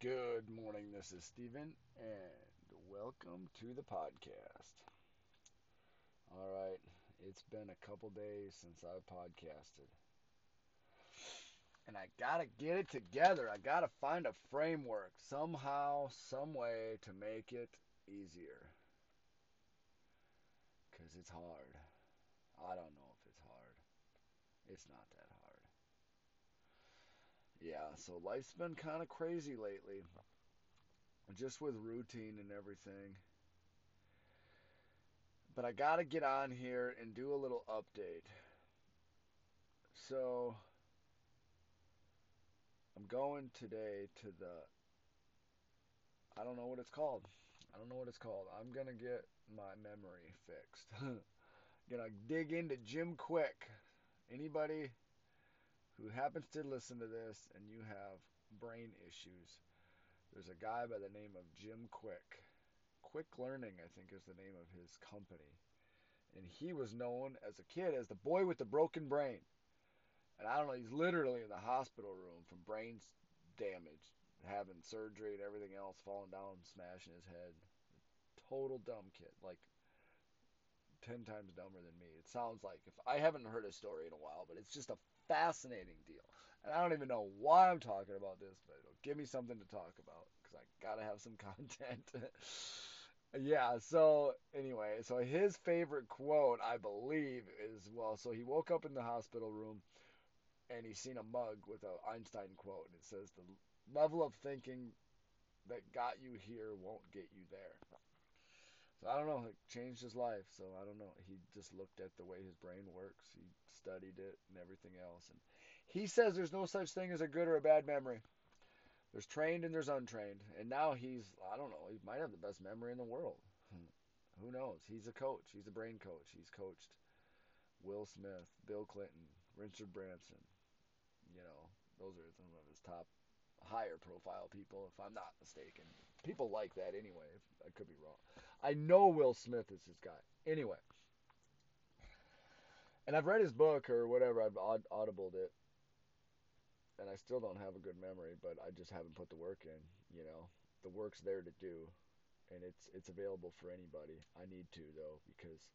Good morning. This is Steven, and welcome to the podcast. All right, it's been a couple days since I've podcasted. And I gotta get it together. I gotta find a framework somehow, some way to make it easier. Because it's hard. I don't know if it's hard. It's not that. Yeah, so life's been kind of crazy lately. Just with routine and everything. But I got to get on here and do a little update. So I'm going today to the I don't know what it's called. I don't know what it's called. I'm going to get my memory fixed. gonna dig into Jim Kwik. Anybody who happens to listen to this and you have brain issues, there's a guy by the name of Jim Kwik. Kwik Learning, I think, is the name of his company. And he was known as a kid as the boy with the broken brain. And I don't know, he's literally in the hospital room from brain damage, having surgery and everything else, falling down, smashing his head. Total dumb kid. Like, 10 times dumber than me. It sounds like if I haven't heard his story in a while, but it's just a fascinating deal. And I don't even know why I'm talking about this, but it'll give me something to talk about because I got to have some content. yeah, so anyway, so his favorite quote, I believe, is well, so he woke up in the hospital room and he's seen a mug with an Einstein quote, and it says, The level of thinking that got you here won't get you there. So I don't know. It changed his life. So I don't know. He just looked at the way his brain works. He studied it and everything else. And he says there's no such thing as a good or a bad memory. There's trained and there's untrained. And now he's I don't know. He might have the best memory in the world. Hmm. Who knows? He's a coach. He's a brain coach. He's coached Will Smith, Bill Clinton, Richard Branson. You know, those are some of his top higher profile people, if I'm not mistaken. People like that anyway. I could be wrong. I know Will Smith is his guy. Anyway. And I've read his book or whatever. I've audibled it. And I still don't have a good memory, but I just haven't put the work in. You know, the work's there to do, and it's it's available for anybody. I need to though because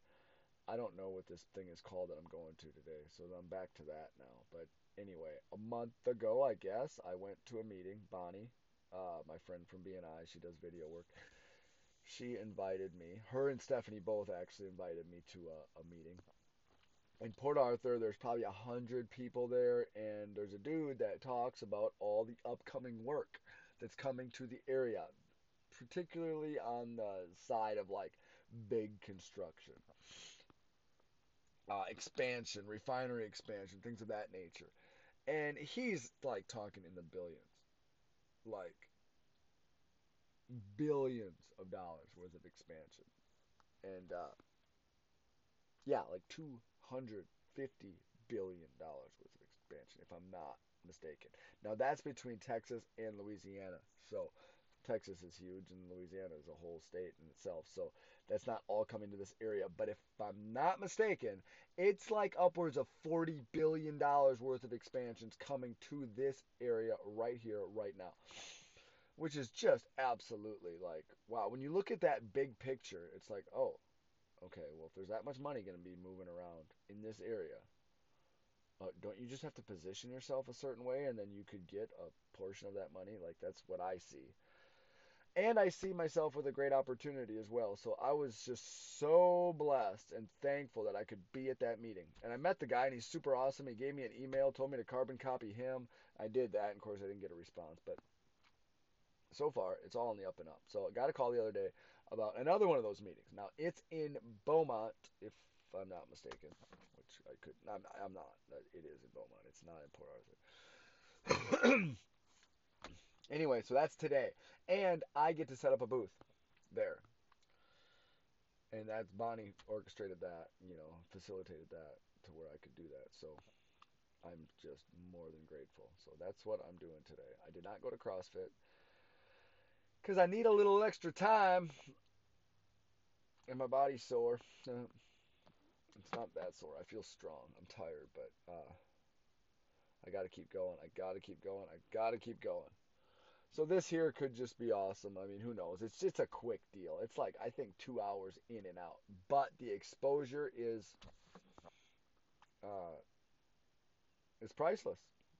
I don't know what this thing is called that I'm going to today. So I'm back to that now. But anyway, a month ago, I guess, I went to a meeting. Bonnie, uh, my friend from BNI, she does video work. She invited me. Her and Stephanie both actually invited me to a, a meeting. In Port Arthur, there's probably a hundred people there, and there's a dude that talks about all the upcoming work that's coming to the area, particularly on the side of like big construction uh, expansion, refinery expansion, things of that nature. And he's like talking in the billions, like billions of dollars worth of expansion. And uh, yeah, like 250 billion dollars worth of expansion, if I'm not mistaken. Now that's between Texas and Louisiana. So Texas is huge and Louisiana is a whole state in itself. So that's not all coming to this area. But if I'm not mistaken, it's like upwards of $40 billion worth of expansions coming to this area right here, right now. Which is just absolutely like, wow. When you look at that big picture, it's like, oh, okay, well, if there's that much money going to be moving around in this area, uh, don't you just have to position yourself a certain way and then you could get a portion of that money? Like, that's what I see and I see myself with a great opportunity as well. So I was just so blessed and thankful that I could be at that meeting. And I met the guy, and he's super awesome. He gave me an email, told me to carbon copy him. I did that, and of course, I didn't get a response. But so far, it's all on the up and up. So I got a call the other day about another one of those meetings. Now it's in Beaumont, if I'm not mistaken, which I could. I'm. I'm not. It is in Beaumont. It's not in Port Arthur. Anyway, so that's today. And I get to set up a booth there. And that's Bonnie orchestrated that, you know, facilitated that to where I could do that. So I'm just more than grateful. So that's what I'm doing today. I did not go to CrossFit because I need a little extra time and my body's sore. it's not that sore. I feel strong. I'm tired, but uh, I got to keep going. I got to keep going. I got to keep going. So this here could just be awesome. I mean, who knows? It's just a quick deal. It's like I think two hours in and out, but the exposure is uh, it's priceless.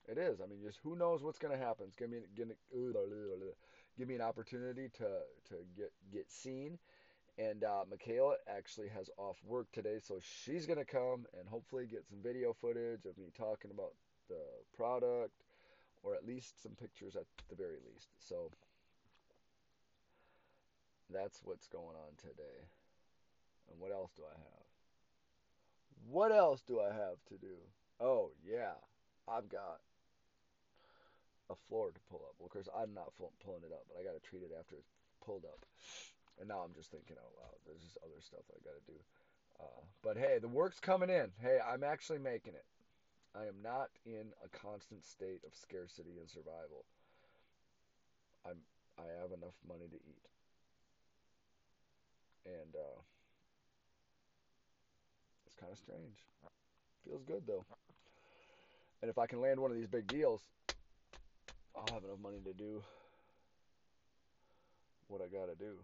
It is. I mean, just who knows what's going to happen. It's going to give me an opportunity to to get get seen. And uh, Michaela actually has off work today, so she's going to come and hopefully get some video footage of me talking about the product, or at least some pictures at the very least. So that's what's going on today. And what else do I have? What else do I have to do? Oh, yeah. I've got a floor to pull up. Well, of course, I'm not pulling it up, but I got to treat it after it's pulled up. And now I'm just thinking out loud. There's just other stuff I got to do. Uh, but hey, the work's coming in. Hey, I'm actually making it. I am not in a constant state of scarcity and survival. I'm I have enough money to eat. And uh, it's kind of strange. Feels good though. And if I can land one of these big deals, I'll have enough money to do what I gotta do.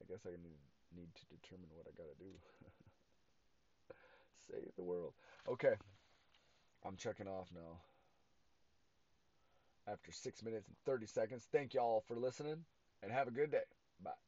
I guess I need need to determine what I gotta do. Save the world. Okay. I'm checking off now. After 6 minutes and 30 seconds. Thank y'all for listening and have a good day. Bye.